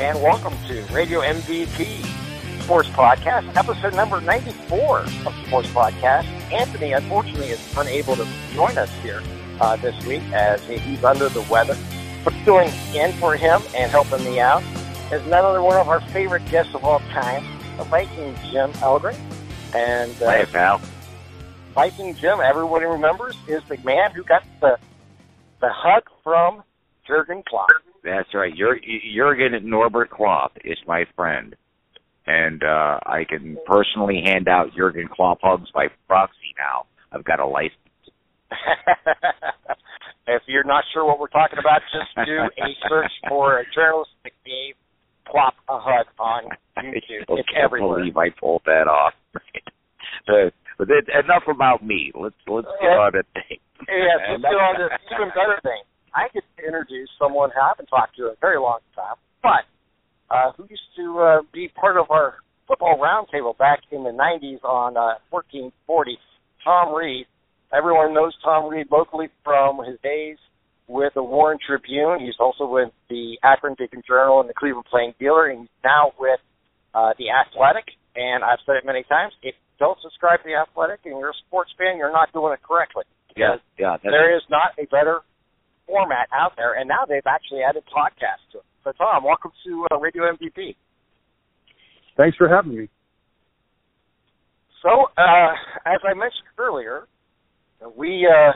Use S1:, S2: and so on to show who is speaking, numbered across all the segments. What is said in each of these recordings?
S1: and welcome to Radio MVP Sports Podcast, episode number 94 of Sports Podcast. Anthony, unfortunately, is unable to join us here uh, this week as he's under the weather. But filling in for him and helping me out is none other one of our favorite guests of all time, the Viking Jim Eldring. And
S2: uh, hey, pal.
S1: Viking Jim, everybody remembers, is the man who got the the hug from Jurgen Klopp.
S2: That's right. Jurgen Norbert Klopp is my friend, and uh, I can personally hand out Jurgen Klopp hugs by proxy now. I've got a license.
S1: if you're not sure what we're talking about, just do a search for a journalist Klopp a hug on YouTube.
S2: I
S1: it's
S2: can't
S1: everywhere.
S2: believe I pulled that off. but, but enough about me. Let's let's get on to things.
S1: Yes, let's get on to even better thing. I get to introduce someone who I haven't talked to in a very long time, but uh, who used to uh, be part of our football roundtable back in the 90s on uh, 1440, Tom Reed. Everyone knows Tom Reed locally from his days with the Warren Tribune. He's also with the Akron Beacon Journal and the Cleveland Plain Dealer, and he's now with uh, the Athletic. And I've said it many times: if you don't subscribe to the Athletic and you're a sports fan, you're not doing it correctly.
S2: Yeah, yeah.
S1: There is not a better format out there, and now they've actually added podcasts to it. So, Tom, welcome to uh, Radio MVP.
S3: Thanks for having me.
S1: So, uh, as I mentioned earlier, we uh,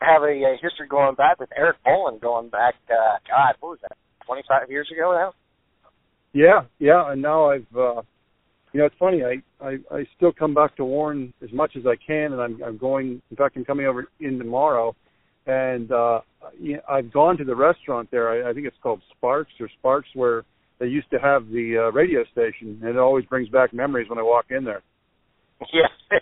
S1: have a, a history going back with Eric Boland going back, uh, God, what was that, 25 years ago now?
S3: Yeah, yeah, and now I've, uh, you know, it's funny. I, I I still come back to Warren as much as I can, and I'm I'm going. In fact, I'm coming over in tomorrow, and uh, I've gone to the restaurant there. I, I think it's called Sparks or Sparks, where they used to have the uh, radio station, and it always brings back memories when I walk in there.
S1: Yeah,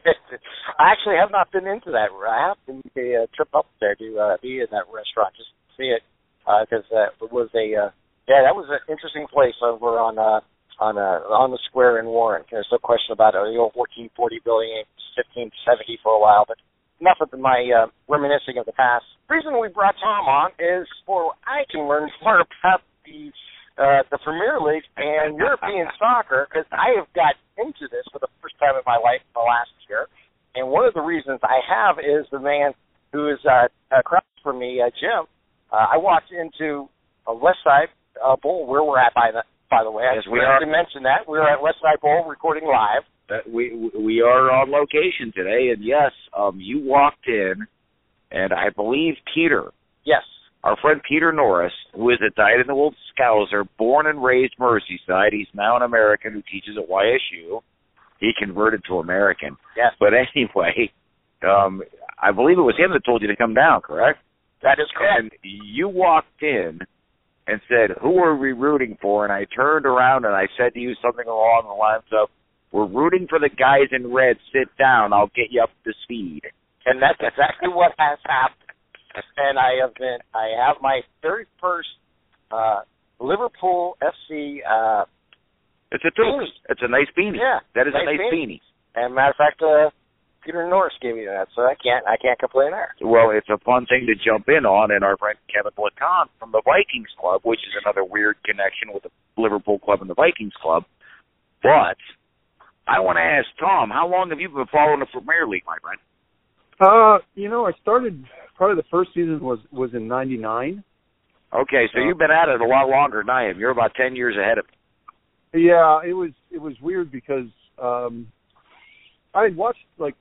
S1: I actually have not been into that. I have to make a trip up there to uh, be in that restaurant just to see it because uh, uh, was a uh, yeah that was an interesting place over on uh, on uh, on the square in Warren. There's no question about it. The old 1440 building, 1570 for a while, but enough of my uh, reminiscing of the past. Reason we brought Tom on is for I can learn more about the uh, the Premier League and European soccer because I have got into this for the first time in my life in the last year. And one of the reasons I have is the man who is uh, across from me, uh, Jim. Uh, I walked into a West Side uh, Bowl where we're at by the by the way.
S2: Yes, we
S1: are.
S2: To
S1: mention that we're at West Side Bowl recording live.
S2: Uh, we we are on location today, and yes, um, you walked in, and I believe Peter.
S1: Yes
S2: our friend Peter Norris, who is a dyed-in-the-wool Scouser, born and raised Merseyside. He's now an American who teaches at YSU. He converted to American.
S1: Yes.
S2: But anyway, um, I believe it was him that told you to come down, correct?
S1: That is correct.
S2: And you walked in and said, "Who are we rooting for?" And I turned around and I said to you something along the lines of, "We're rooting for the guys in red. Sit down. I'll get you up to speed."
S1: And that's exactly what has happened and I have been I have my very first uh Liverpool FC uh
S2: it's a beanie. It's a nice beanie.
S1: Yeah.
S2: That is
S1: nice
S2: a nice beanie.
S1: beanie. And matter of fact, uh Peter Norris gave me that, so I can't I can't complain there.
S2: Well, it's a fun thing to jump in on, and our friend Kevin LeConte from the Vikings Club, which is another weird connection with the Liverpool Club and the Vikings Club. But I want to ask Tom, how long have you been following the Premier League, my friend?
S3: Uh, you know, I started probably the first season was was in '99.
S2: Okay, so uh, you've been at it a lot longer than I am. You're about ten years ahead of me.
S3: Yeah, it was it was weird because um I had watched like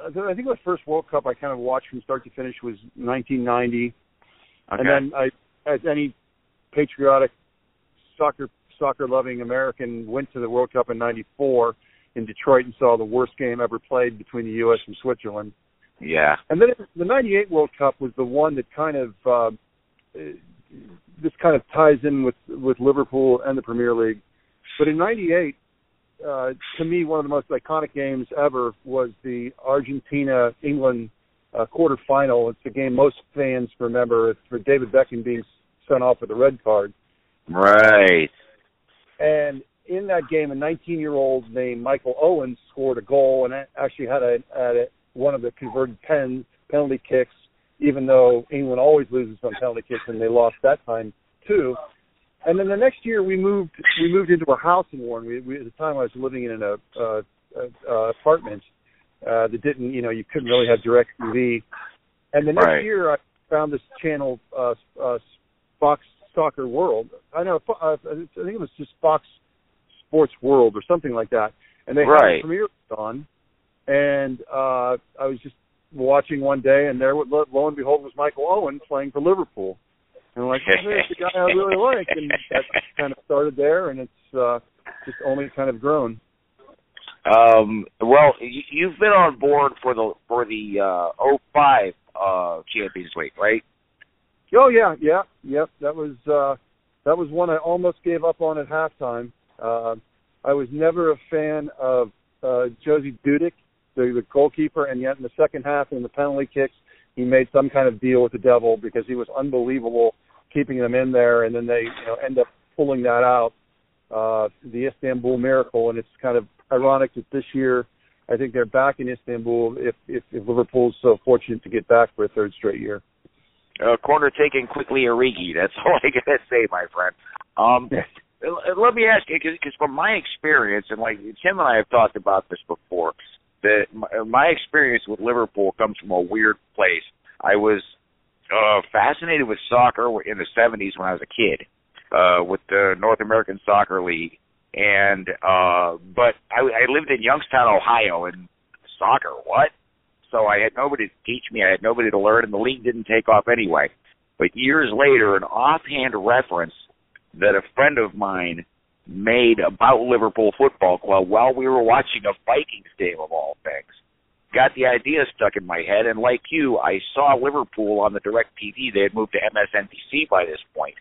S3: I think the first World Cup I kind of watched from start to finish was 1990,
S2: okay.
S3: and then I, as any patriotic soccer soccer loving American, went to the World Cup in '94 in Detroit and saw the worst game ever played between the U.S. and Switzerland.
S2: Yeah.
S3: And then the '98 World Cup was the one that kind of uh, this kind of ties in with with Liverpool and the Premier League. But in '98, uh, to me, one of the most iconic games ever was the Argentina England uh, quarterfinal. It's the game most fans remember. It's for David Beckham being sent off with a red card.
S2: Right.
S3: And in that game, a 19 year old named Michael Owens scored a goal and actually had a, had a one of the converted pen penalty kicks, even though England always loses on penalty kicks and they lost that time too. and then the next year we moved we moved into a house in Warren. We, we at the time I was living in an uh, uh, uh, apartment uh, that didn't you know you couldn't really have direct TV. And the next
S2: Right.
S3: year I found this channel uh, uh, Fox Soccer World. I know uh, I think it was just Fox Sports World or something like that. And they had
S2: Right.
S3: a premiere on, and uh, I was just watching one day, and there, lo lo and behold, was Michael Owen playing for Liverpool. And I'm like, oh, there's the guy I really like, and that kind of started there, and it's uh, just only kind of grown.
S2: Um, well, you, you've been on board for the for the uh, 05 uh, Champions League, right?
S3: Oh yeah, yeah, yep. That was uh, that was one I almost gave up on at halftime. Uh, I was never a fan of uh, Jerzy Dudek, the, the goalkeeper, and yet in the second half, in the penalty kicks, he made some kind of deal with the devil because he was unbelievable keeping them in there, and then they you know end up pulling that out. Uh, the Istanbul miracle, and it's kind of ironic that this year I think they're back in Istanbul if if, if Liverpool's so fortunate to get back for a third straight year.
S2: Uh, corner taken quickly, Origi. That's all I gotta say, my friend. Um, let me ask you, because from my experience, and like Tim and I have talked about this before, that my, my experience with Liverpool comes from a weird place. I was uh, fascinated with soccer in the '70s when I was a kid, uh, with the North American Soccer League, and uh, but I, I lived in Youngstown, Ohio, and soccer, what? So I had nobody to teach me. I had nobody to learn, and the league didn't take off anyway. But years later, an offhand reference that a friend of mine made about Liverpool Football Club while we were watching a Vikings game of all things got the idea stuck in my head. And like you, I saw Liverpool on the direct TV. They had moved to MSNBC by this point.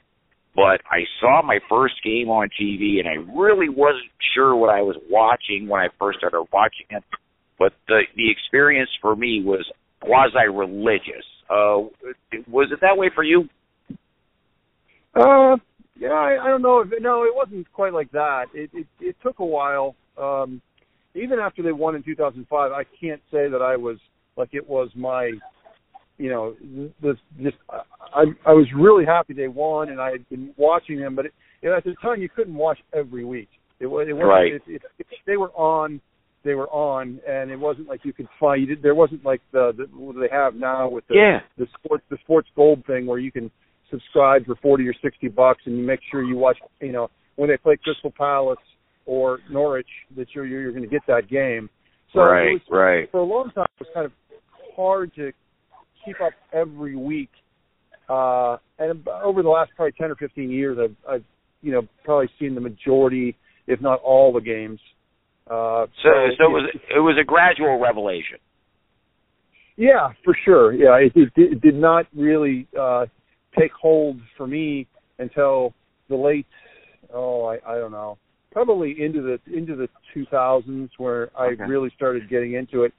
S2: But I saw my first game on TV, and I really wasn't sure what I was watching when I first started watching it. But the the experience for me was quasi religious. Uh, was it that way for you?
S3: Uh, yeah, I, I don't know. If, no, it wasn't quite like that. It, it it took a while. Um, even after they won in 2005, I can't say that I was like it was my, you know, the just I I was really happy they won, and I had been watching them, but it, you know, at the time you couldn't watch every week. It was it wasn't
S2: Right.
S3: if, if, if they were on, they were on, and it wasn't like you could find. You did, there wasn't like the, the what they have now with the
S2: Yeah.
S3: the sports the sports gold thing where you can subscribe for forty or sixty bucks and you make sure you watch you know when they play Crystal Palace or Norwich that you're you're going to get that game. So
S2: right,
S3: was,
S2: right.
S3: for a long time it was kind of hard to keep up every week. Uh, and over the last probably ten or fifteen years, I've, I've you know probably seen the majority, if not all, the games. Uh,
S2: So, so it was it was a gradual revelation.
S3: Yeah, for sure. Yeah, it, it, did- it did not really uh, take hold for me until the late, oh, I, I don't know, probably into the into the 2000s where I
S2: Okay.
S3: really started getting into it.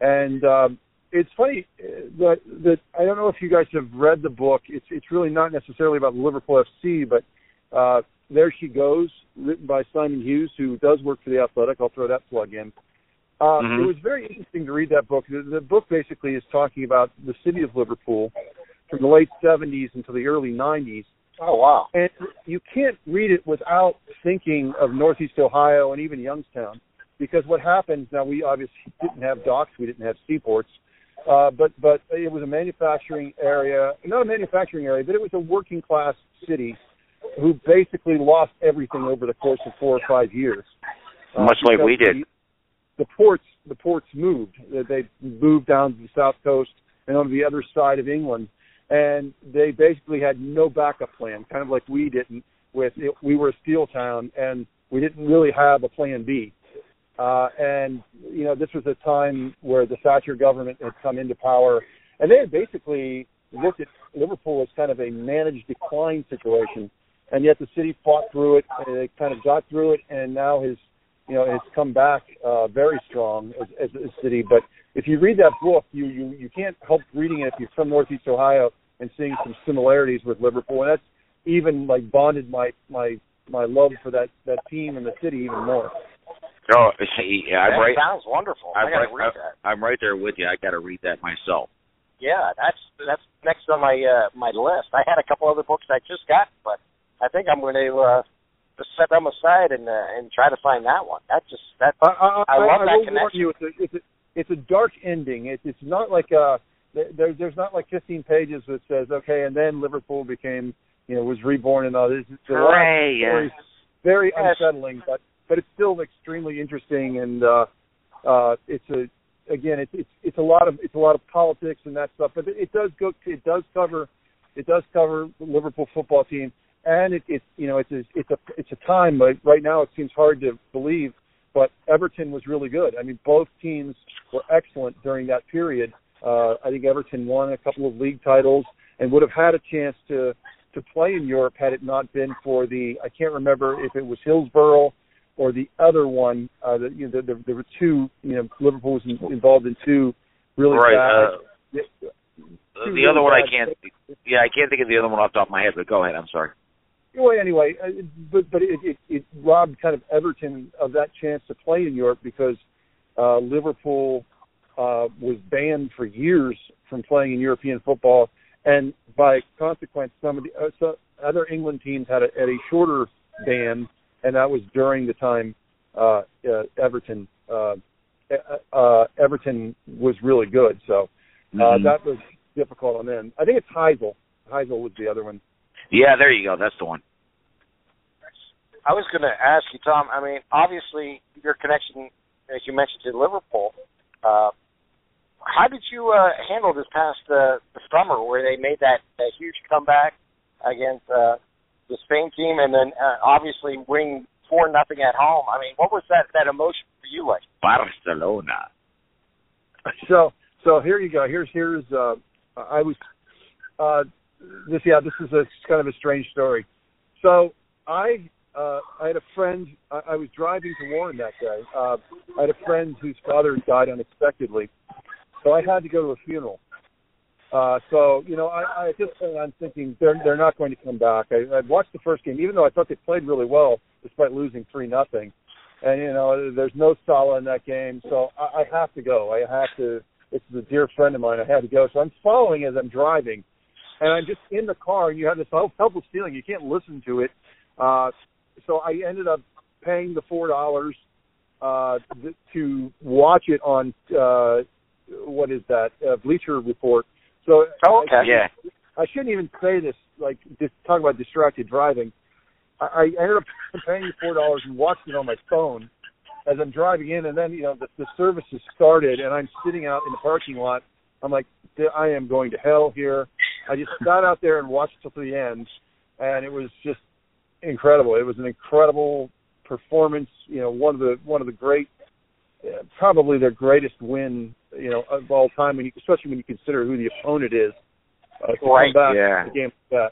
S3: And um, it's funny uh, that that I don't know if you guys have read the book. It's it's really not necessarily about Liverpool FC, but uh, there she goes, written by Simon Hughes, who does work for the Athletic. I'll throw that plug in. Uh,
S2: Mhm.
S3: It was very interesting to read that book. The, the book basically is talking about the city of Liverpool from the late 70s until the early 90s.
S1: Oh wow.
S3: And you can't read it without thinking of Northeast Ohio and even Youngstown, because what happens now? We obviously didn't have docks, we didn't have seaports, uh, but but it was a manufacturing area, not a manufacturing area, but it was a working class city who basically lost everything over the course of four or five years. Uh,
S2: Much like we did.
S3: The, the ports, the ports moved. They- They moved down to the south coast and on the other side of England, and they basically had no backup plan, kind of like we didn't. With it, we were a steel town, and we didn't really have a plan B. Uh, and you know, this was a time where the Thatcher government had come into power, and they had basically looked at Liverpool as kind of a managed decline situation, and yet the city fought through it. And they kind of got through it, and now has, you know, has come back uh, very strong as, as a city. But if you read that book, you you you can't help reading it if you're from Northeast Ohio and seeing some similarities with Liverpool, and that's even like bonded my my my love for that that team and the city even more.
S2: Oh, see, yeah, I'm
S1: that
S2: right.
S1: sounds wonderful.
S2: I'm
S1: I gotta
S2: right,
S1: read that.
S2: I'm right there with you. I got to read that myself.
S1: Yeah, that's that's next on my uh my list. I had a couple other books I just got, but I think I'm going to uh, just set them aside and uh, and try to find that one. That just that
S3: I, I,
S1: I love
S3: I
S1: that
S3: will warn
S1: connection.
S3: you, it's a, it's a it's a dark ending. It's it's not like uh there there's not like 15 pages that says okay, and then Liverpool became you know was reborn and all this. The last
S2: Hooray, yeah.
S3: story is very
S1: Yes.
S3: unsettling, but but it's still extremely interesting and uh uh it's a again it's it's it's a lot of it's a lot of politics and that stuff, but it, it does go it does cover it does cover the Liverpool football team and it, it's you know it's a, it's a it's a time like right now it seems hard to believe but Everton was really good. I mean, both teams were excellent during that period. Uh, I think Everton won a couple of league titles and would have had a chance to to play in Europe had it not been for the I can't remember if it was Hillsborough or the other one. Uh, that you know, there, there were two. You know, Liverpool was in, involved in two really
S2: Right,
S3: bad.
S2: uh, the other one I can't. Yeah, I can't think of the other one off the top of my head. But go ahead. I'm sorry.
S3: Well, anyway, uh, but but it, it, it robbed kind of Everton of that chance to play in Europe because uh, Liverpool uh, was banned for years from playing in European football, and by consequence, some of the uh, so other England teams had a, had a shorter ban, and that was during the time uh, uh, Everton uh, uh, uh, Everton was really good. So uh,
S2: Mhm.
S3: that was difficult on them. I think it's Heysel. Heysel was the other one.
S2: Yeah, there you go. That's the one.
S1: I was going to ask you, Tom. I mean, obviously, your connection, as you mentioned, to Liverpool. Uh, how did you uh, handle this past uh, the summer, where they made that, that huge comeback against uh, the Spain team, and then uh, obviously winning four nothing at home? I mean, what was that that emotion for you like?
S2: Barcelona.
S3: so so here you go. Here's here's uh I was uh this yeah, this is a kind of a strange story. So I uh I had a friend I, I was driving to Warren that day. Uh I had a friend whose father died unexpectedly. So I had to go to a funeral. Uh so, you know, I, I at this point I'm thinking they're they're not going to come back. I I watched the first game, even though I thought they played really well despite losing three nothing. And you know, there's no Salah in that game, so I, I have to go. I have to is a dear friend of mine. I had to go, so I'm following as I'm driving, and I'm just in the car, and you have this help- helpless feeling you can't listen to it. Uh, so I ended up paying the four dollars uh, th- to watch it on uh, what is that uh, Bleacher Report. So
S1: Oh, okay.
S2: Yeah.
S3: I shouldn't even say this. Like, just talk about distracted driving. I, I ended up paying the four dollars and watched it on my phone as I'm driving in, and then you know the, the service has started, and I'm sitting out in the parking lot. I'm like, I am going to hell here. I just sat out there and watched till the end, and it was just incredible. It was an incredible performance. You know, one of the one of the great, uh, probably their greatest win, you know, of all time. When you, especially when you consider who the opponent is, uh, to
S1: Right,
S3: come back
S2: yeah.
S3: a game like that.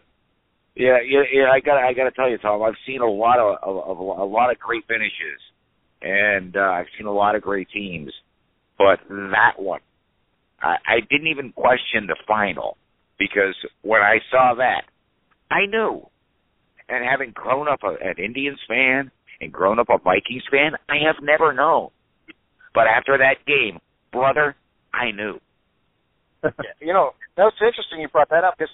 S2: Yeah, yeah, yeah. I got, I got to tell you, Tom. I've seen a lot of, of, of a lot of great finishes, and uh, I've seen a lot of great teams. But that one, I, I didn't even question the final because when I saw that, I knew. And having grown up a, an Indians fan and grown up a Vikings fan, I have never known. But after that game, brother, I knew.
S1: you know, that's interesting you brought that up because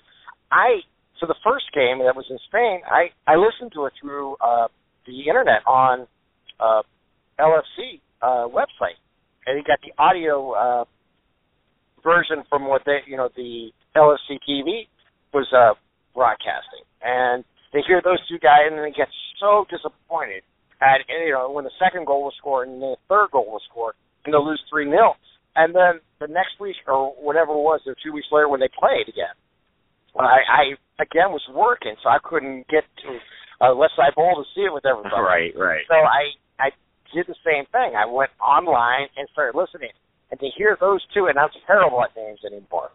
S1: I so the first game that was in Spain, I I listened to it through uh, the internet on uh, LFC uh, website, and you got the audio uh, version from what they you know the LFC TV was uh, broadcasting, and they hear those two guys and they get so disappointed at you know when the second goal was scored and the third goal was scored and they lose three 0 and then the next week or whatever it was, or two weeks later when they played again, I, I again was working, so I couldn't get to uh, West Side Bowl to see it with everybody.
S2: Right, right.
S1: So I I did the same thing. I went online and started listening, and to hear those two, and I'm terrible at names anymore,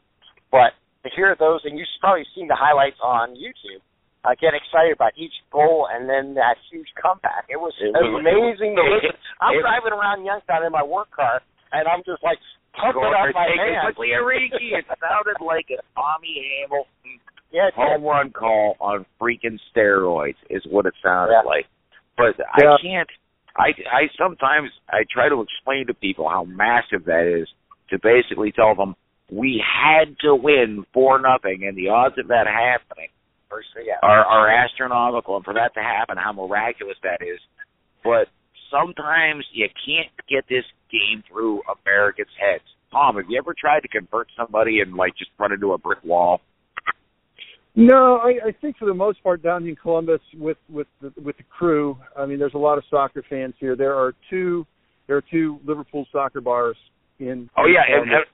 S1: but to hear those, and you've probably seen the highlights on YouTube. I get excited about each goal and then that huge comeback. It was,
S2: It was-
S1: amazing to
S2: it-
S1: listen. I'm driving around Youngstown in my work car, and I'm just like pumping up my hands.
S2: It sounded like a Tommy Hamilton
S1: Yeah,
S2: home run call on freaking steroids is what it sounded
S1: Yeah.
S2: like. But
S3: Yeah.
S2: I can't. I I sometimes I try to explain to people how massive that is to basically tell them we had to win four nothing, and the odds of that happening are are astronomical, and for that to happen, how miraculous that is. But sometimes you can't get this game through Americans' heads. Tom, have you ever tried to convert somebody and like just run into a brick wall?
S3: No, I, I think for the most part down in Columbus with with the, with the crew. I mean, there's a lot of soccer fans here. There are two there are two Liverpool soccer bars in.
S2: Oh yeah, and,
S3: Columbus.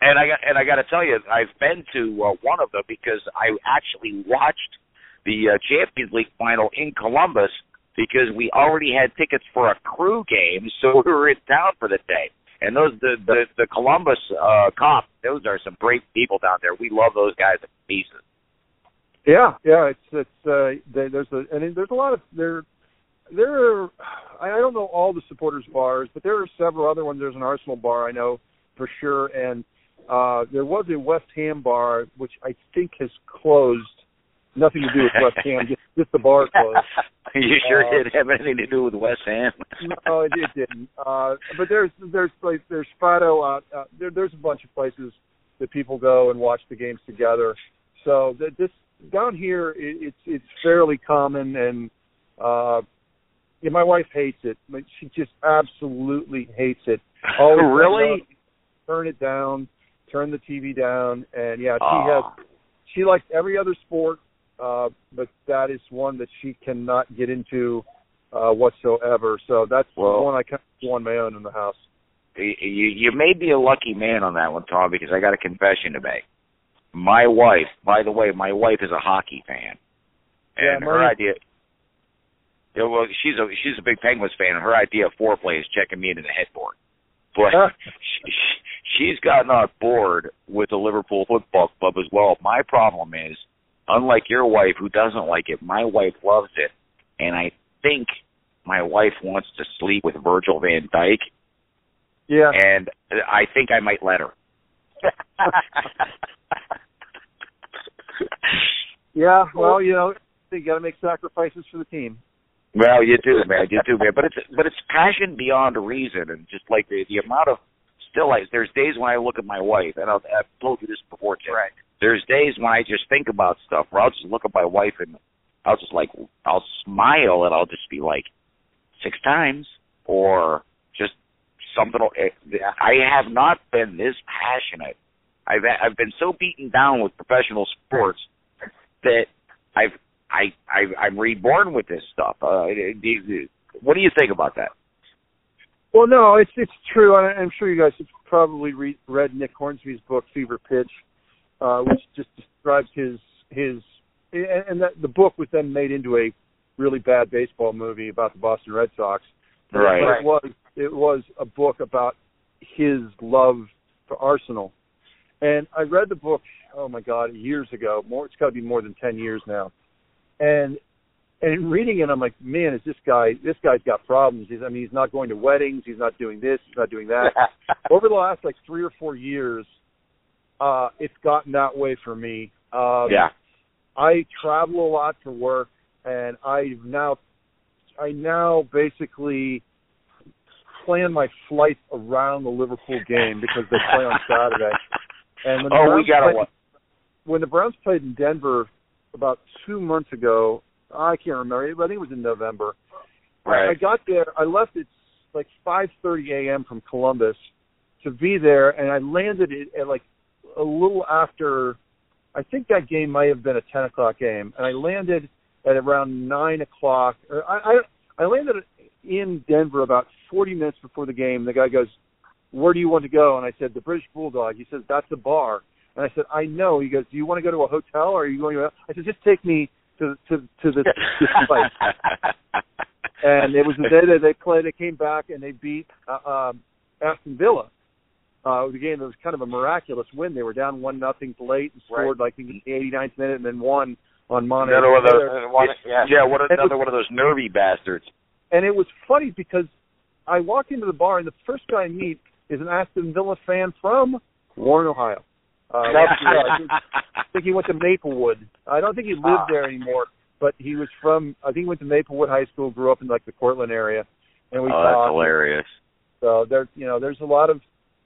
S2: and I got and I got to tell you, I've been to uh, one of them because I actually watched the uh, Champions League final in Columbus because we already had tickets for a crew game, so we were in town for the day. And those the the, the Columbus uh, cop, those are some great people down there. We love those guys to pieces.
S3: Yeah, yeah, it's it's uh they, there's a and there's a lot of there there are I don't know all the supporters bars, but there are several other ones. There's an Arsenal bar I know for sure, and uh there was a West Ham bar which I think has closed. Nothing to do with West Ham, just just the bar closed.
S2: you sure
S3: Uh,
S2: did have anything to do with West Ham?
S3: no, it, it didn't. Uh, but there's there's like there's Fado out. Uh, there, there's a bunch of places that people go and watch the games together. So that this down here, it, it's it's fairly common, and uh, yeah, my wife hates it. She just absolutely hates it. Always
S2: really?
S3: turn it down, turn the TV down, and yeah, she has she likes every other sport, uh, but that is one that she cannot get into uh, whatsoever. So that's
S2: Well-
S3: one I kind of do on my own in the house.
S2: you you may be a lucky man on that one, Tom, because I got a confession to make. My wife, by the way, my wife is a hockey fan, and
S3: Yeah,
S2: her idea. Yeah, well, she's a she's a big Penguins fan, and her idea of foreplay is checking me into the headboard. But she, she's gotten on board with the Liverpool Football Club as well. My problem is, unlike your wife who doesn't like it, my wife loves it, and I think my wife wants to sleep with Virgil van Dijk,
S3: Yeah,
S2: and I think I might let her.
S3: yeah. Well, you know, you got to make sacrifices for the team.
S2: Well, you do, man. You do, man. But it's but it's passion beyond reason, and just like the the amount of still, like there's days when I look at my wife, and I'll, I've told you this before, Tim.
S1: Right.
S2: There's days when I just think about stuff, where I'll just look at my wife and I'll just like I'll smile and I'll just be like six times or just something. Eh, I have not been this passionate. I've I've been so beaten down with professional sports that I've I, I I'm reborn with this stuff. Uh, what do you think about that?
S3: Well, no, it's it's true. I'm sure you guys have probably re- read Nick Hornby's book Fever Pitch, uh, which just describes his his and, and that the book was then made into a really bad baseball movie about the Boston Red Sox. But
S2: Right.
S3: it was it was a book about his love for Arsenal, and I read the book. Oh my God, years ago. More, it's got to be more than ten years now. And and reading it, I'm like, man, is this guy? This guy's got problems. He's, I mean, he's not going to weddings. He's not doing this. He's not doing that. Over the last like three or four years, uh, it's gotten that way for me. Um,
S2: yeah.
S3: I travel a lot for work, and I now, I now basically plan my flight around the Liverpool game because they play on Saturday. And when the
S2: Oh,
S3: Browns
S2: we gotta
S3: played-
S2: wa-
S3: when the Browns played in Denver about two months ago, I can't remember. I think it was in November. I, I got there. I left at like 5:30 a.m. from Columbus to be there, and I landed at, at like a little after. I think that game might have been a 10 o'clock game, and I landed at around nine o'clock. Or I, I I landed in Denver about 40 minutes before the game. The guy goes, "Where do you want to go?" And I said, "The British Bulldog." He says, "That's a bar." And I said, "I know." He goes, "Do you want to go to a hotel, or are you going to?" I said, "Just take me to to to this this place." and it was the day that they played. They came back and they beat uh, um, Aston Villa. Uh, the game that was kind of a miraculous win. They were down one nothing late and scored like in the 89th minute and then won on Monday.
S2: Another one of those,
S1: one- yeah.
S2: yeah, what another
S3: was-
S2: one of those nervy bastards.
S3: And it was funny because I walk into the bar and the first guy I meet is an Aston Villa fan from Warren, Ohio. Uh,
S1: That's
S3: you know, I, think, I think he went to Maplewood. I don't think he lives
S1: Ah.
S3: there anymore, but he was from. I think he went to Maplewood High School, grew up in like the Cortland area, and we
S2: oh, that's
S3: talked.
S2: hilarious.
S3: So there's you know there's a lot of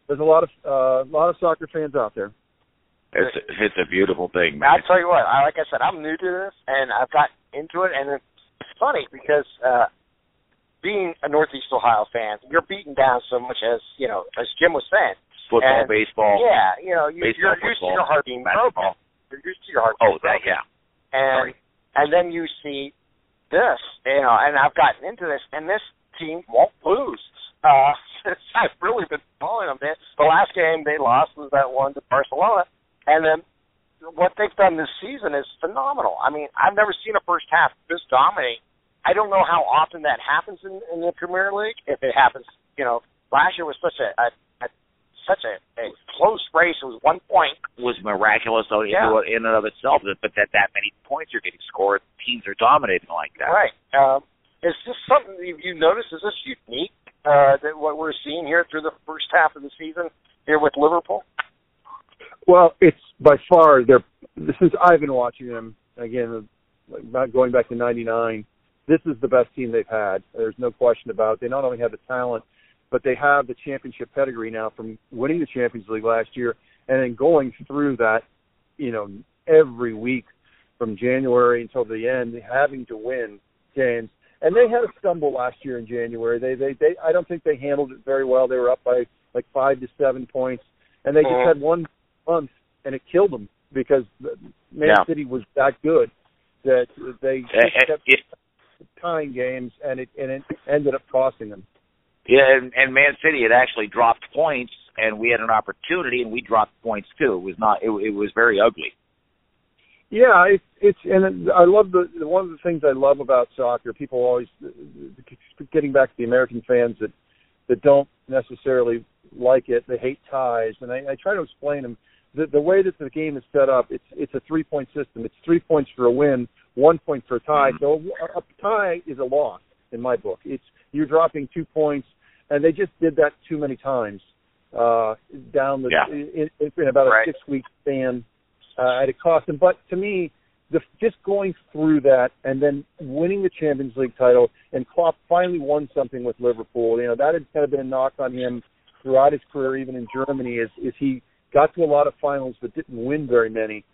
S3: there's a lot of uh, a lot of soccer fans out there.
S2: It's it's a beautiful thing, man.
S1: I'll tell you what. I, like I said, I'm new to this, and I've got into it, and it's funny because uh being a Northeast Ohio fan, you're beaten down so much as you know, as Jim was saying.
S2: Football,
S1: and,
S2: baseball.
S1: Yeah, you know, you,
S2: baseball,
S1: you're used
S2: football,
S1: to your heart being
S2: basketball.
S1: broken. You're used to your heart.
S2: Oh, that
S1: broken.
S2: yeah.
S1: And
S2: Sorry.
S1: and then you see this, you know, and I've gotten into this, and this team won't lose. Uh, I've really been following them. The last game they lost was that one to Barcelona, and then what they've done this season is phenomenal. I mean, I've never seen a first half this dominate. I don't know how often that happens in, in the Premier League. If it happens, you know, last year was such a, a, a such a, a close race. It was one point.
S2: was miraculous though in,
S1: Yeah.
S2: in and of itself, but that that many points are getting scored, teams are dominating like that.
S1: Right. Um, is this something you, you noticed? Is this unique? Uh, that what we're seeing here through the first half of the season here with Liverpool?
S3: Well, it's by far their. Since I've been watching them again, like not going back to '99, this is the best team they've had. There's no question about. it. They not only have the talent, but they have the championship pedigree now from winning the Champions League last year, and then going through that, you know, every week from January until the end, having to win games. And they had a stumble last year in January. They they they I don't think they handled it very well. They were up by like five to seven points, and they just
S1: Mhm.
S3: had one month, and it killed them because Man
S2: Yeah.
S3: City was that good that they just kept
S2: it-
S3: tying games, and it and it ended up costing them.
S2: yeah, and, and Man City had actually dropped points, and we had an opportunity, and we dropped points too. It was not. It, it was very ugly.
S3: Yeah, it's it's and I love the one of the things I love about soccer. People always getting back to the American fans that that don't necessarily like it. They hate ties, and I, I try to explain them the the way that the game is set up. It's it's a three point system. It's three points for a win, one point for a tie.
S2: Mhm.
S3: So a, a tie is a loss in my book. It's you're dropping two points, and they just did that too many times uh down the
S2: Yeah.
S3: in, in about a
S1: Right.
S3: six week span uh, at a cost. And but to me, the just going through that and then winning the Champions League title and Klopp finally won something with Liverpool. You know that had kind of been a knock on him throughout his career, even in Germany, is is he got to a lot of finals but didn't win very many.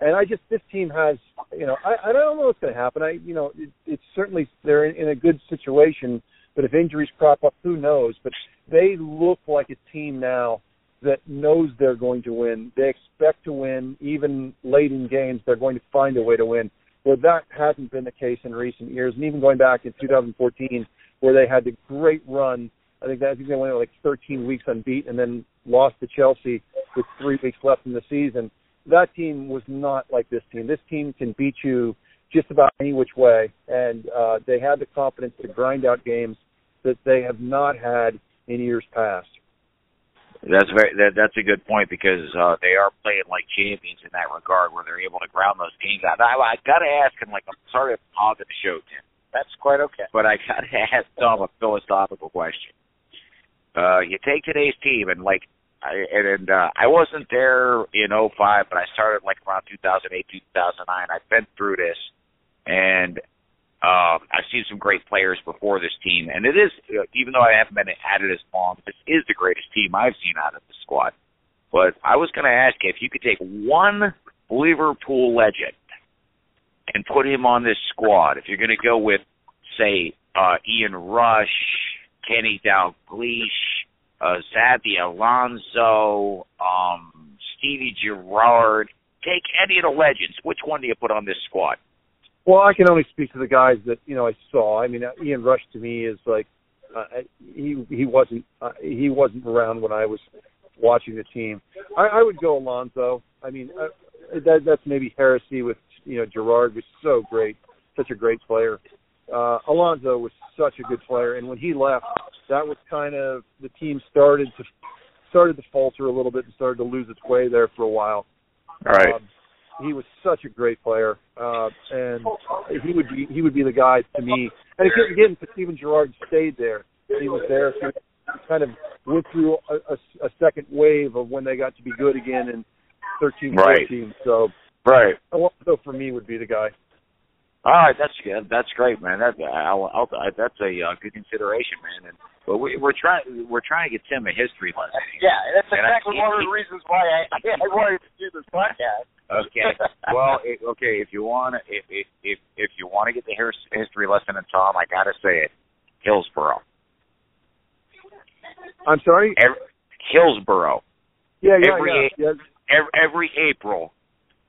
S3: And I just this team has you know I I don't know what's going to happen. I you know it, it's certainly they're in, in a good situation, but if injuries crop up, who knows? But they look like a team now that knows they're going to win. They expect to win, even late in games. They're going to find a way to win. Where that hasn't been the case in recent years, and even going back in 2014, where they had the great run. I think that I think they went like 13 weeks unbeaten, and then lost to Chelsea with three weeks left in the season. That team was not like this team. This team can beat you just about any which way, and uh, they had the confidence to grind out games that they have not had in years past.
S2: That's very that, that's a good point because uh, they are playing like champions in that regard, where they're able to ground those games out. I, I got to ask, and like I'm sorry to hog the show, Tim,
S1: That's quite okay.
S2: but I got to ask Tom a philosophical question. Uh, you take today's team and like, I, and, uh, I wasn't there in '05, but I started like around 2008, 2009. I've been through this, and um, I've seen some great players before this team, and it is, uh, even though I haven't been at it as long, this is the greatest team I've seen out of the squad. But I was going to ask you if you could take one Liverpool legend and put him on this squad. If you're going to go with, say, uh, Ian Rush, Kenny Dalglish, uh, Xabi Alonso, um, Stevie Gerrard. take any of the legends. Which one do you put on this squad?
S3: Well, I can only speak to the guys that you know I saw. I mean, uh, Ian Rush to me is like uh, he he wasn't uh, he wasn't around when I was watching the team. I, I would go Alonso. I mean, uh, that that's maybe heresy with you know Gerrard was so great, such a great player. Uh, Alonso was such a good player, and when he left, that was kind of the team started to started to falter a little bit and started to lose its way there for a while.
S2: All
S3: Um, he was such a great player, uh, and he would be he would be the guy to me. And he couldn't again, again Steven Gerrard stayed there. He was there, so he kind of went through a, a, a second wave of when they got to be good again in 13,
S2: Right.
S3: 14. So
S2: right.
S3: Alonso for me would be the guy.
S2: All right, that's that's great, man. That's I'll, I'll, that's a uh, good consideration, man. And but we, we're trying we're trying to get Tim a history lesson.
S1: Yeah, that's
S2: and
S1: exactly one of the reasons why I, I wanted to do this podcast.
S2: Okay. well, it, okay. If you want if if if, if you want to get the history lesson in Tom, I gotta say it, Hillsborough.
S3: I'm sorry.
S2: Every, Hillsborough.
S3: Yeah, yeah,
S2: every,
S3: yeah.
S2: Every, every April,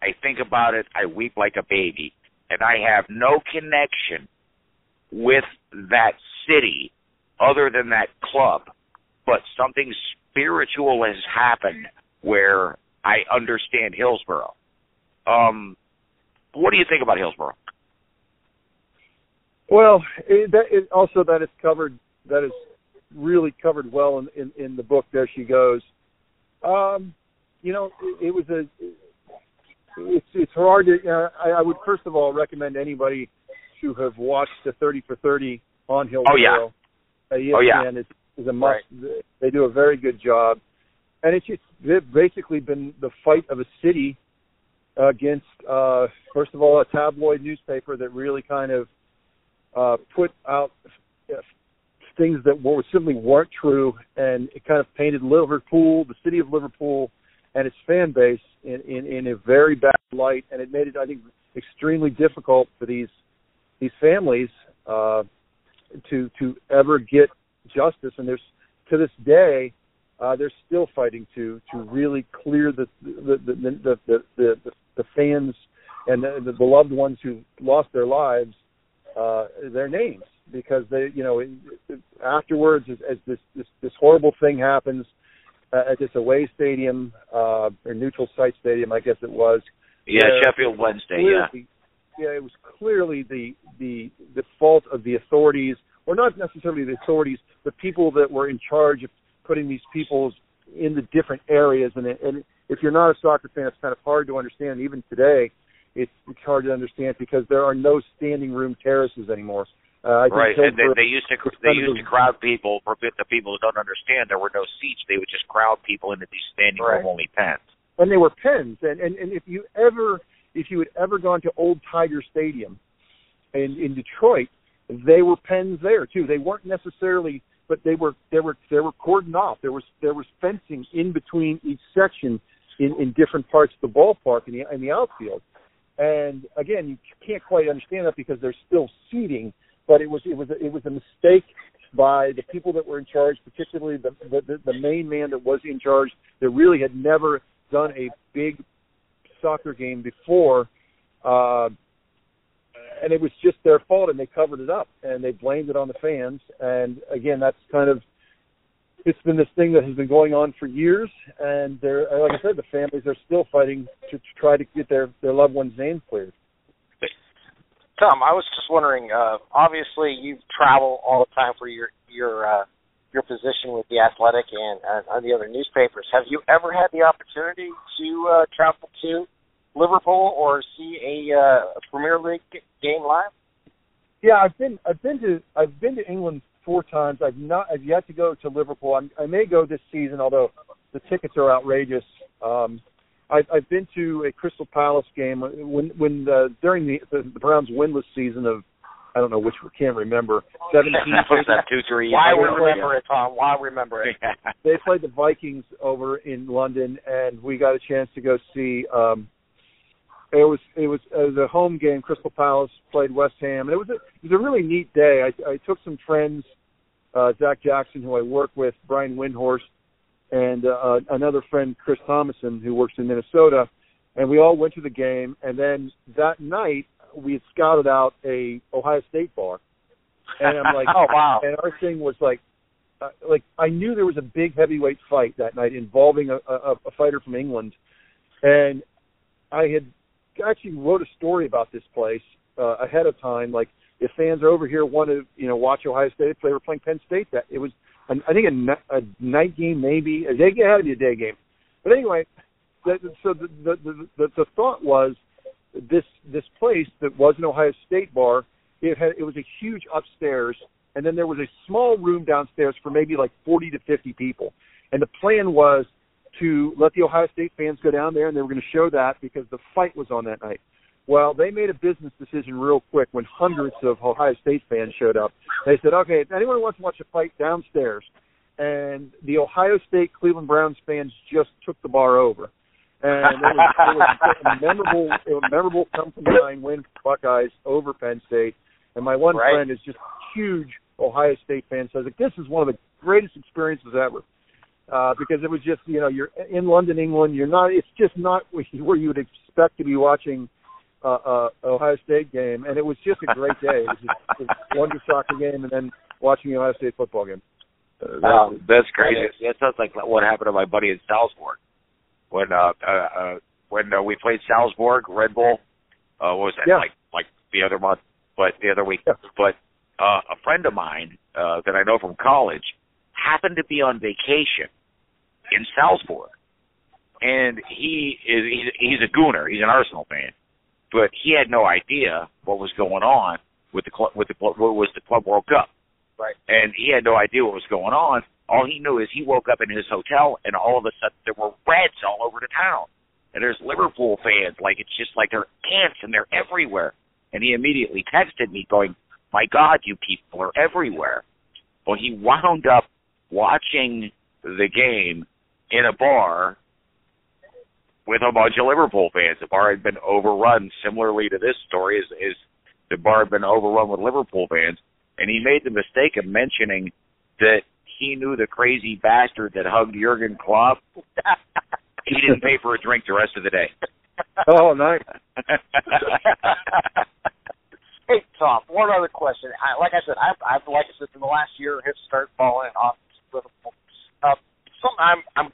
S2: I think about it. I weep like a baby and I have no connection with that city other than that club. But something spiritual has happened where I understand Hillsborough. Um, what do you think about Hillsborough?
S3: Well, it, that it, also that is covered. That is really covered well in in, in the book. There she goes. Um, you know, it, it was a. It's it's hard to. Uh, I, I would first of all recommend anybody to have watched the Thirty for Thirty on Hillsborough.
S2: Oh yeah.
S3: Uh, ESPN
S2: oh yeah.
S3: Is, is a must. Right. They do a very good job, and it's just they've basically been the fight of a city against uh, first of all a tabloid newspaper that really kind of uh, put out things that were simply weren't true, and it kind of painted Liverpool, the city of Liverpool, and its fan base in, in, in a very bad light, and it made it, I think, extremely difficult for these these families uh, to to ever get justice. And there's to this day, uh, they're still fighting to to really clear the the the the the, the, the, the fans and the, the beloved ones who lost their lives uh, their names because they, you know, afterwards, as, as this, this this horrible thing happens uh, at this away stadium uh, or neutral site stadium, I guess it was.
S2: Yeah, Sheffield Wednesday.
S3: Clearly,
S2: yeah.
S3: Yeah, it was clearly the the the fault of the authorities, or not necessarily the authorities, but people that were in charge of putting these people in the different areas. And, and if you're not a soccer fan, it's kind of hard to understand even today it's it's hard to understand because there are no standing room terraces anymore. Uh,
S2: right, and they, they used to they used to crowd people for the people who don't understand. There were no seats; they would just crowd people into these standing
S3: right.
S2: room only pens.
S3: And they were pens, and, and and if you ever if you had ever gone to Old Tiger Stadium in in Detroit, they were pens there too. They weren't necessarily, but they were they were they were cordoned off. There was there was fencing in between each section in in different parts of the ballpark in the in the outfield. And again, you can't quite understand that because there's still seating, but it was it was it was a mistake by the people that were in charge, particularly the the, the main man that was in charge that really had never done a big soccer game before. Uh, and it was just their fault, and they covered it up, and they blamed it on the fans. And again, that's kind of it's been this thing that has been going on for years, and they're like I said, the families are still fighting to, to try to get their their loved ones' names cleared.
S1: Tom, I was just wondering. Uh, obviously, you travel all the time for your your uh, your position with the Athletic and uh, the other newspapers. Have you ever had the opportunity to uh, travel to Liverpool or see a, uh, Premier League game live?
S3: Yeah, I've been I've been to I've been to England four times. I've not I've yet to go to Liverpool. I'm, I may go this season, although the tickets are outrageous. Um, I've, I've been to a Crystal Palace game when when the, during the, the the Browns winless season of I don't know which can't remember seventeen.
S2: was that two three?
S1: Why we remember it, Tom? Why remember it?
S3: they played the Vikings over in London, and we got a chance to go see. um it was it was it was a home game. Crystal Palace played West Ham, and it was a it was a really neat day. I, I took some friends, uh, Zach Jackson, who I work with, Brian Windhorst, and uh, another friend, Chris Thomason, who works in Minnesota, and we all went to the game. And then that night, we had scouted out a Ohio State bar, and I'm like,
S1: oh wow!
S3: And our thing was like, uh, like I knew there was a big heavyweight fight that night involving a, a, a fighter from England, and I had actually wrote a story about this place uh, ahead of time. Like, if fans are over here want to, you know, watch Ohio State play, we're playing Penn State. That it was, I think, a, a night game, maybe a day game. Had to be a day game. But anyway, the, so the, the the the the thought was this this place that was an Ohio State bar. It had it was a huge upstairs, and then there was a small room downstairs for maybe like forty to fifty people. And the plan was to let the Ohio State fans go down there, and they were going to show that because the fight was on that night. Well, they made a business decision real quick when hundreds of Ohio State fans showed up. They said, "Okay, if anyone wants to watch a fight downstairs," and the Ohio State Cleveland Browns fans just took the bar over. And it was, it was a memorable, it was a memorable come from behind win for Buckeyes over Penn State. And my one
S1: right.
S3: friend is just a huge Ohio State fan. Says like, this is one of the greatest experiences ever. uh, because it was just you know you're in London, England. You're not. It's just not where you would expect to be watching uh, uh, Ohio State game, and it was just a great day. It was just a wonder soccer game, and then watching the Ohio State football game.
S2: Uh, that, that's crazy. That sounds like what happened to my buddy in Salzburg when uh, uh, uh when uh, we played Salzburg Red Bull. Uh, what was that
S3: yeah.
S2: like like the other month? But the other week.
S3: Yeah.
S2: But uh, a friend of mine uh, that I know from college happened to be on vacation in Salzburg, and he is he's, he's a Gooner. He's an Arsenal fan, but he had no idea what was going on with the club with the what was the Club World Cup.
S1: Right.
S2: And he had no idea what was going on. All he knew is he woke up in his hotel, and all of a sudden there were Reds all over the town, and there's Liverpool fans. Like it's just like they're ants, and they're everywhere. And he immediately texted me, going, "My God, you people are everywhere." Well, he wound up watching the game in a bar with a bunch of Liverpool fans. The bar had been overrun, similarly to this story, is, is the bar had been overrun with Liverpool fans, and he made the mistake of mentioning that he knew the crazy bastard that hugged Jurgen Klopp. he didn't pay for a drink the rest of the day.
S3: Oh, nice.
S1: hey, Tom. One other question. I, like I said, I've, I've like I said, in the last year, have started following off Liverpool. Uh, something I'm I'm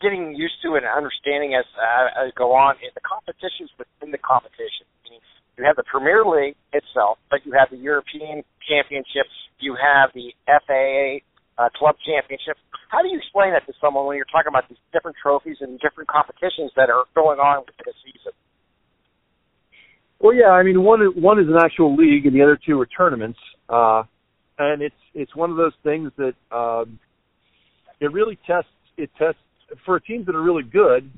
S1: getting used to and understanding as uh, I go on is the competitions within the competition. Meaning, you have the Premier League itself, but you have the European Championship, you have the FAA uh, Club Championship. How do you explain that to someone when you're talking about these different trophies and different competitions that are going on within a season?
S3: Well, yeah, I mean, one one is an actual league, and the other two are tournaments. Uh, and it's it's one of those things that um, it really tests it tests for teams that are really good.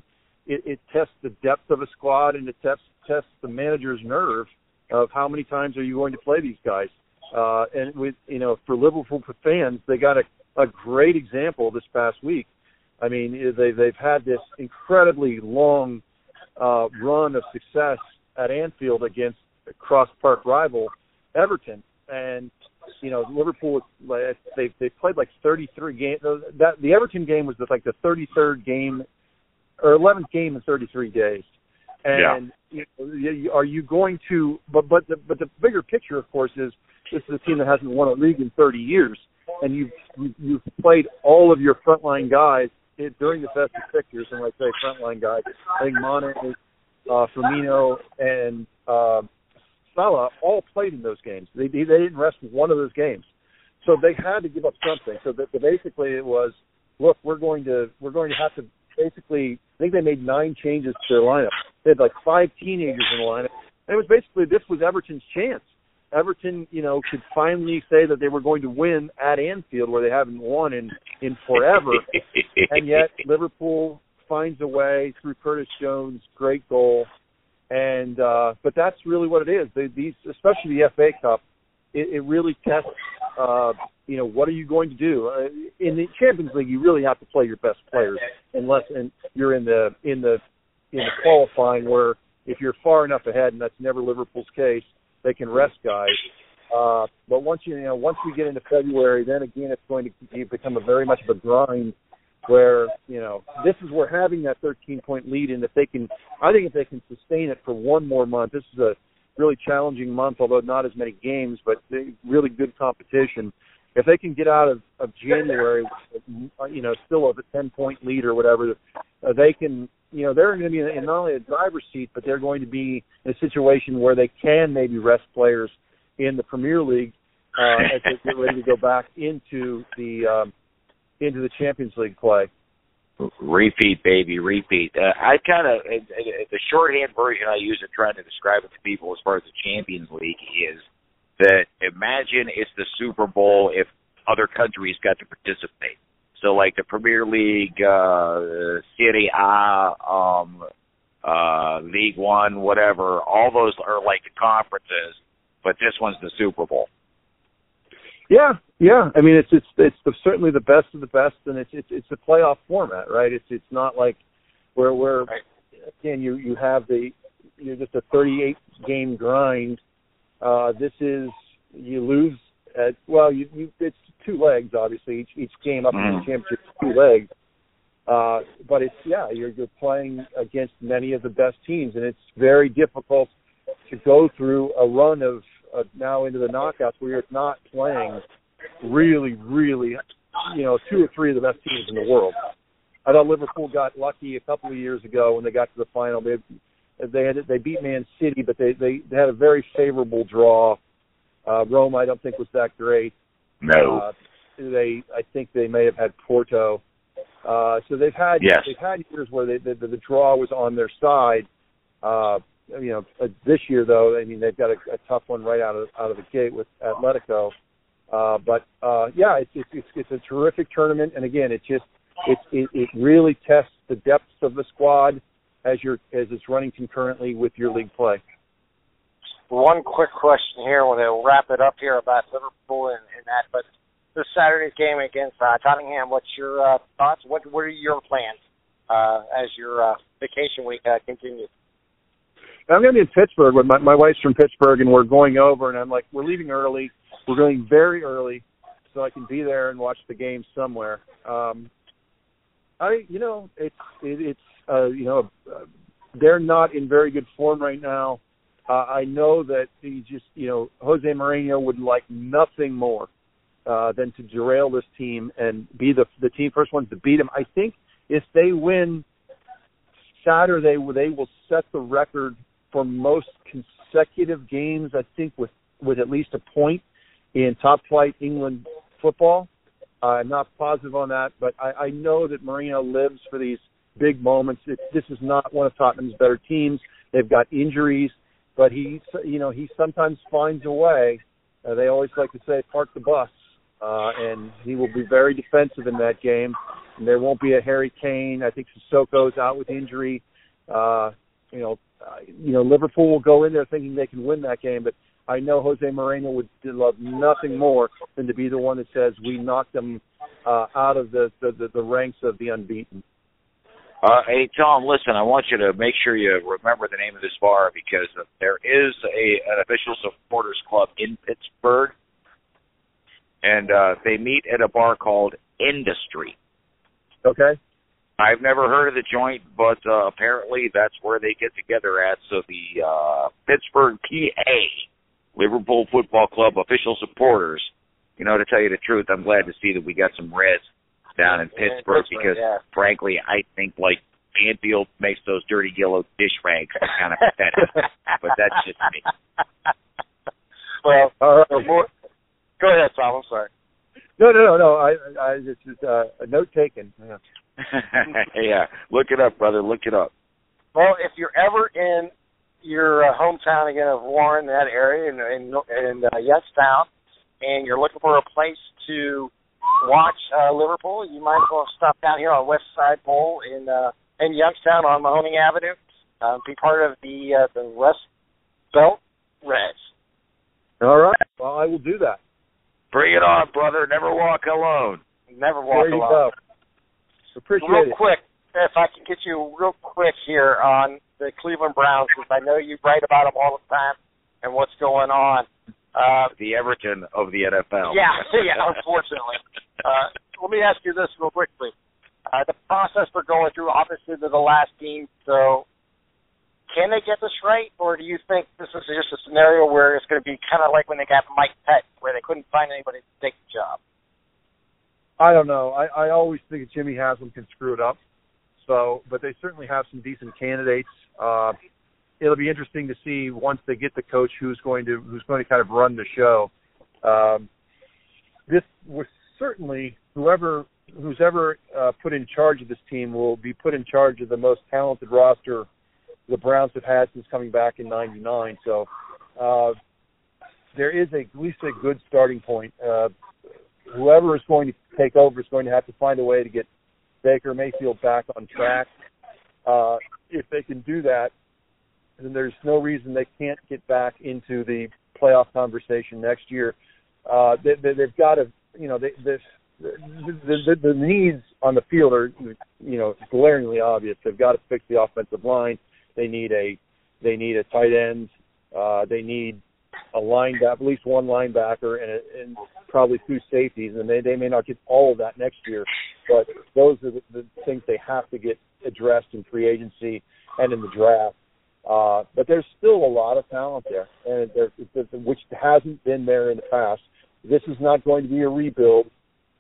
S3: It, it tests the depth of a squad, and it tests tests the manager's nerve of how many times are you going to play these guys. Uh, and with you know, for Liverpool fans, they got a, a great example this past week. I mean, they they've had this incredibly long uh, run of success at Anfield against a cross park rival Everton, and you know Liverpool they they played like 33 games. That the Everton game was like the 33rd game or 11th game in 33 days. And
S2: yeah.
S3: you know, are you going to? But but the but the bigger picture, of course, is this is a team that hasn't won a league in 30 years, and you've you've played all of your frontline guys during the festive fixtures. And I say frontline guys, I think Mane, uh, Firmino, and uh, All played in those games. They they didn't rest one of those games, so they had to give up something. So that basically it was, look, we're going to we're going to have to basically. I think they made nine changes to their lineup. They had like five teenagers in the lineup, and it was basically this was Everton's chance. Everton, you know, could finally say that they were going to win at Anfield, where they haven't won in in forever, and yet Liverpool finds a way through Curtis Jones, great goal, and uh, but that's really what it is. They, these, especially the FA Cup, it, it really tests. Uh, you know, what are you going to do uh, in the Champions League? You really have to play your best players, unless and you're in the in the in the qualifying where if you're far enough ahead, and that's never Liverpool's case, they can rest guys. Uh, but once you, you know, once we get into February, then again, it's going to become a very much of a grind. Where you know this is where having that 13 point lead, and if they can, I think if they can sustain it for one more month, this is a really challenging month, although not as many games, but really good competition. If they can get out of, of January, you know, still a 10 point lead or whatever, uh, they can you know they're going to be in not only a driver's seat, but they're going to be in a situation where they can maybe rest players in the Premier League uh, as they get ready to go back into the um, into the Champions League play.
S2: Repeat, baby, repeat. Uh, I kind of the shorthand version I use in trying to describe it to people as far as the Champions League is that imagine it's the Super Bowl if other countries got to participate. So like the Premier League, uh, Serie A, um, uh, League One, whatever, all those are like the conferences, but this one's the Super Bowl.
S3: Yeah, yeah. I mean, it's it's it's the, certainly the best of the best, and it's it's it's a playoff format, right? It's it's not like where where
S1: right.
S3: again you you have the you're just a 38 game grind. Uh, this is you lose Uh, well, you, you it's two legs obviously. Each each game up
S2: Mhm.
S3: in the championship two legs. Uh, but it's yeah, you're you're playing against many of the best teams, and it's very difficult to go through a run of uh, now into the knockouts where you're not playing really, really, you know, two or three of the best teams in the world. I thought Liverpool got lucky a couple of years ago when they got to the final. They they had they beat Man City, but they they, they had a very favorable draw. Uh, Rome, I don't think was that great.
S2: No.
S3: Uh, they, I think they may have had Porto. Uh, so they've had
S2: Yes.
S3: they've had years where they, the, the, the draw was on their side. Uh, you know, uh, this year though, I mean they've got a, a tough one right out of out of the gate with Atletico. Uh, but uh, yeah, it's, it's it's a terrific tournament, and again, it just it, it it really tests the depths of the squad as you're as it's running concurrently with your league play.
S1: One quick question here, and we'll wrap it up here about Liverpool and, and that. But this Saturday's game against uh, Tottenham, what's your uh, thoughts? What what are your plans uh, as your uh, vacation week uh, continues?
S3: I'm going to be in Pittsburgh. With my my wife's from Pittsburgh, and we're going over. And I'm like, we're leaving early. We're going very early, so I can be there and watch the game somewhere. Um, I, you know, it's it, it's uh, you know, uh, they're not in very good form right now. Uh, I know that he just, you know, Jose Mourinho would like nothing more uh, than to derail this team and be the the team first ones to beat him. I think if they win Saturday, they will set the record for most consecutive games. I think with with at least a point in top flight England football. Uh, I'm not positive on that, but I, I know that Mourinho lives for these big moments. It, this is not one of Tottenham's better teams. They've got injuries, but he, you know, he sometimes finds a way. Uh, they always like to say, "Park the bus," uh, and he will be very defensive in that game. And there won't be a Harry Kane. I think Sissoko's out with injury. Uh, you know, uh, you know, Liverpool will go in there thinking they can win that game, but I know Jose Mourinho would love nothing more than to be the one that says we knocked them uh, out of the, the, the, the ranks of the unbeaten.
S2: Uh, hey Tom, listen, I want you to make sure you remember the name of this bar because there is a an official supporters club in Pittsburgh, and uh, they meet at a bar called Industry.
S3: Okay.
S2: I've never heard of the joint, but uh, apparently that's where they get together at. So the uh, Pittsburgh, PA, Liverpool Football Club official supporters. You know, to tell you the truth, I'm glad to see that we got some Reds down in
S1: Yeah,
S2: Pittsburgh,
S1: Pittsburgh,
S2: because,
S1: yeah.
S2: frankly, I think like Anfield makes those dirty yellow dish rags kind of pathetic. but that's just me.
S1: well,
S3: All right.
S1: so more, go ahead, Tom. I'm sorry.
S3: No, no, no, no. I, I this is uh, a note taken. Yeah.
S2: yeah, look it up, brother. Look it up.
S1: Well, if you're ever in your uh, hometown again of Warren, that area, in in, in uh, Youngstown, and you're looking for a place to watch uh, Liverpool, you might as well stop down here on West Side Bowl in uh, in Youngstown on Mahoning Avenue. Uh, be part of the uh, the Rust Belt Reds.
S3: All right. Well, I will do that.
S2: Bring it on, brother. Never walk alone.
S1: Never walk
S3: there you
S1: alone.
S3: go. Appreciate
S1: real
S3: it.
S1: quick, if I can get you real quick here on the Cleveland Browns, because I know you write about them all the time and what's going on. Uh,
S2: The Everton of the NFL.
S1: yeah, yeah, unfortunately. Uh, let me ask you this real quickly. Uh, the process they're going through, obviously, they're the last team, so can they get this right, or do you think this is just a scenario where it's going to be kind of like when they got Mike Pett, where they couldn't find anybody to take the job?
S3: I don't know. I, I always think Jimmy Haslam can screw it up. So, but they certainly have some decent candidates. Uh, it'll be interesting to see once they get the coach who's going to who's going to kind of run the show. Um, this was certainly whoever who's ever uh, put in charge of this team will be put in charge of the most talented roster the Browns have had since coming back in '99. So uh, there is a, at least a good starting point. Uh, whoever is going to take over is going to have to find a way to get Baker Mayfield back on track. Uh, if they can do that, then there's no reason they can't get back into the playoff conversation next year. Uh, they, they, they've got to, you know, they, this, the, the, the needs on the field are, you know, glaringly obvious. They've got to fix the offensive line. They need a, they need a tight end. Uh, they need a linebacker, at least one linebacker, and, and probably two safeties, and they they may not get all of that next year, but those are the, the things they have to get addressed in free agency and in the draft. Uh, but there's still a lot of talent there, and there, which hasn't been there in the past. This is not going to be a rebuild.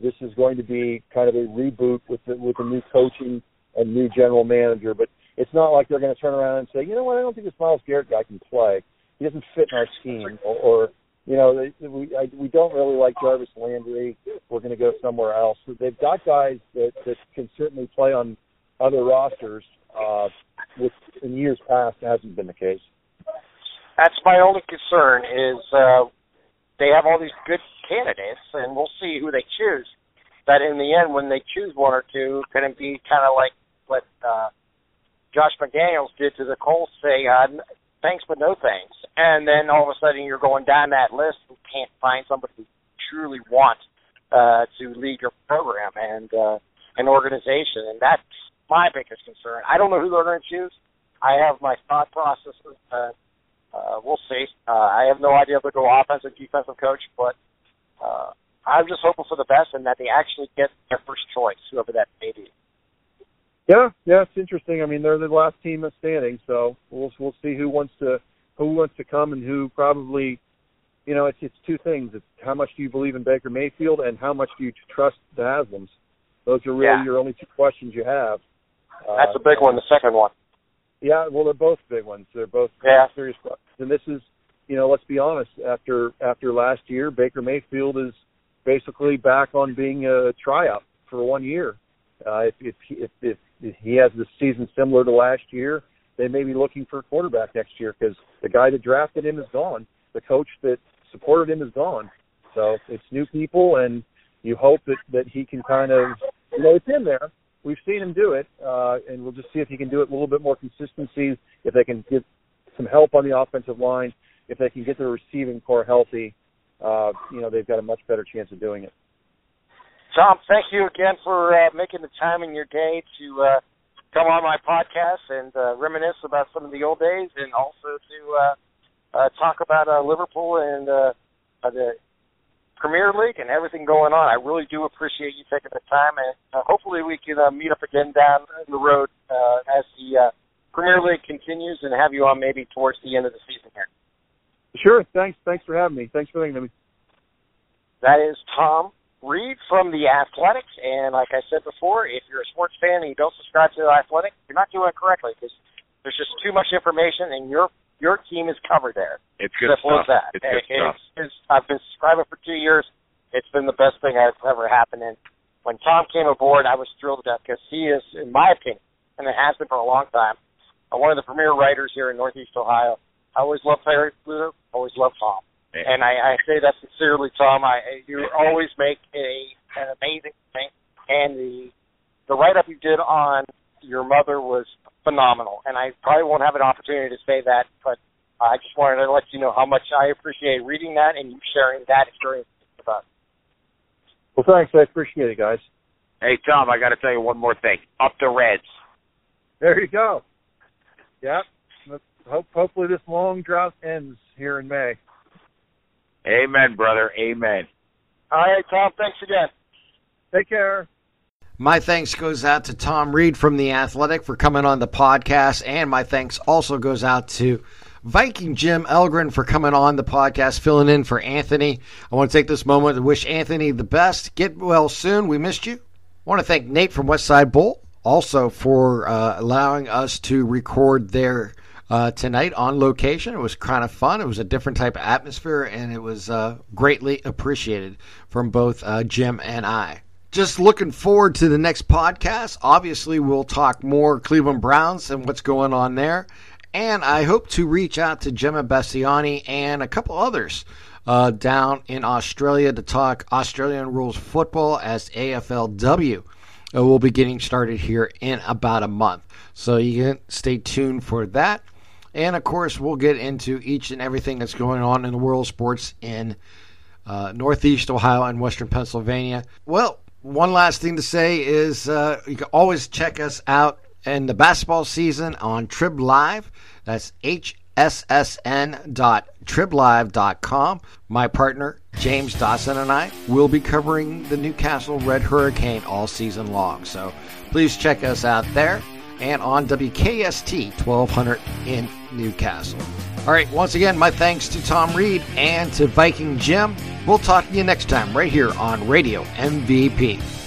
S3: This is going to be kind of a reboot with the, with a new coaching and new general manager. But it's not like they're going to turn around and say, you know what, I don't think this Myles Garrett guy can play. He doesn't fit in our scheme, or, or you know, they, we I, we don't really like Jarvis Landry. We're going to go somewhere else. They've got guys that that can certainly play on other rosters, uh, which in years past hasn't been the case.
S1: That's my only concern is uh, they have all these good candidates, and we'll see who they choose. That in the end, when they choose one or two, can it be kind of like what uh, Josh McDaniels did to the Colts, say uh, thanks but no thanks, and then all of a sudden you're going down that list and can't find somebody who truly wants uh, to lead your program and uh, an organization, and that's my biggest concern. I don't know who they're going to choose. I have my thought processes. Uh, uh, we'll see. Uh, I have no idea if they'll go offensive, defensive coach, but uh, I'm just hoping for the best and that they actually get their first choice, whoever that may be.
S3: Yeah, yeah, it's interesting. I mean, they're the last team standing, so we'll we'll see who wants to who wants to come and who probably, you know, it's it's two things. It's how much do you believe in Baker Mayfield and how much do you trust the Haslams. Those are really
S1: yeah.
S3: your only two questions you have.
S1: That's a big one. The second one.
S3: Yeah, well, they're both big ones. They're both
S1: yeah.
S3: serious questions. And this is, you know, let's be honest. After after last year, Baker Mayfield is basically back on being a tryout for one year. Uh, if, if if if if he has the season similar to last year, they may be looking for a quarterback next year because the guy that drafted him is gone. The coach that supported him is gone. So it's new people, and you hope that that he can kind of, you know, it's in there we've seen him do it, uh, and we'll just see if he can do it a little bit more consistency. If they can get some help on the offensive line, if they can get their receiving core healthy, uh, you know, they've got a much better chance of doing it.
S1: Tom, thank you again for uh, making the time in your day to uh, come on my podcast and uh, reminisce about some of the old days, and also to uh, uh, talk about uh, Liverpool and uh, the Premier League and everything going on. I really do appreciate you taking the time, and uh, hopefully we can uh, meet up again down the road uh, as the uh, Premier League continues, and have you on maybe towards the end of the season here.
S3: Sure. Thanks. Thanks for having me. Thanks for thinking of me.
S1: That is Tom Reed from the Athletics, and like I said before, if you're a sports fan and you don't subscribe to the Athletic, you're not doing it correctly because there's just too much information, and you're your team is covered there.
S2: It's good
S1: Simple
S2: stuff.
S1: as that.
S2: It's good
S1: it,
S2: stuff.
S1: It's, I've been subscribing for two years. It's been the best thing that's ever happened. And when Tom came aboard, I was thrilled to death because he is, in my opinion, and it has been for a long time, uh, one of the premier writers here in Northeast Ohio. I always loved Terry Pluto, always loved Tom.
S2: Yeah.
S1: And I, I say that sincerely, Tom. I you always make a an amazing thing, and the the write up you did on your mother was phenomenal. And I probably won't have an opportunity to say that, but I just wanted to let you know how much I appreciate reading that and you sharing that experience with us.
S3: Well, thanks. I appreciate it, guys.
S2: Hey Tom, I got to tell you one more thing. Up the Reds.
S3: There you go. Yep. Hope hopefully this long drought ends here in May.
S2: Amen, brother. Amen.
S1: All right, Tom. Thanks again.
S3: Take care.
S4: My thanks goes out to Tom Reed from The Athletic for coming on the podcast, and my thanks also goes out to Viking Jim Elgren for coming on the podcast, filling in for Anthony. I want to take this moment to wish Anthony the best. Get well soon. We missed you. I want to thank Nate from Westside Bowl also for uh, allowing us to record there uh, tonight on location. It was kind of fun. It was a different type of atmosphere, and it was uh, greatly appreciated from both uh, Jim and I. Just looking forward to the next podcast. Obviously, we'll talk more Cleveland Browns and what's going on there. And I hope to reach out to Gemma Bastiani and a couple others uh, down in Australia to talk Australian rules football as AFLW uh, will be getting started here in about a month. So you can stay tuned for that. And of course, we'll get into each and everything that's going on in the world of sports in uh, Northeast Ohio and Western Pennsylvania. Well, one last thing to say is uh, you can always check us out in the basketball season on Trib Live. That's H ssn.triblive.com. My partner, James Dawson, and I will be covering the Newcastle Red Hurricane all season long. So please check us out there and on WKST 1200 in Newcastle. All right, once again, my thanks to Tom Reed and to Viking Jim. We'll talk to you next time right here on Radio MVP.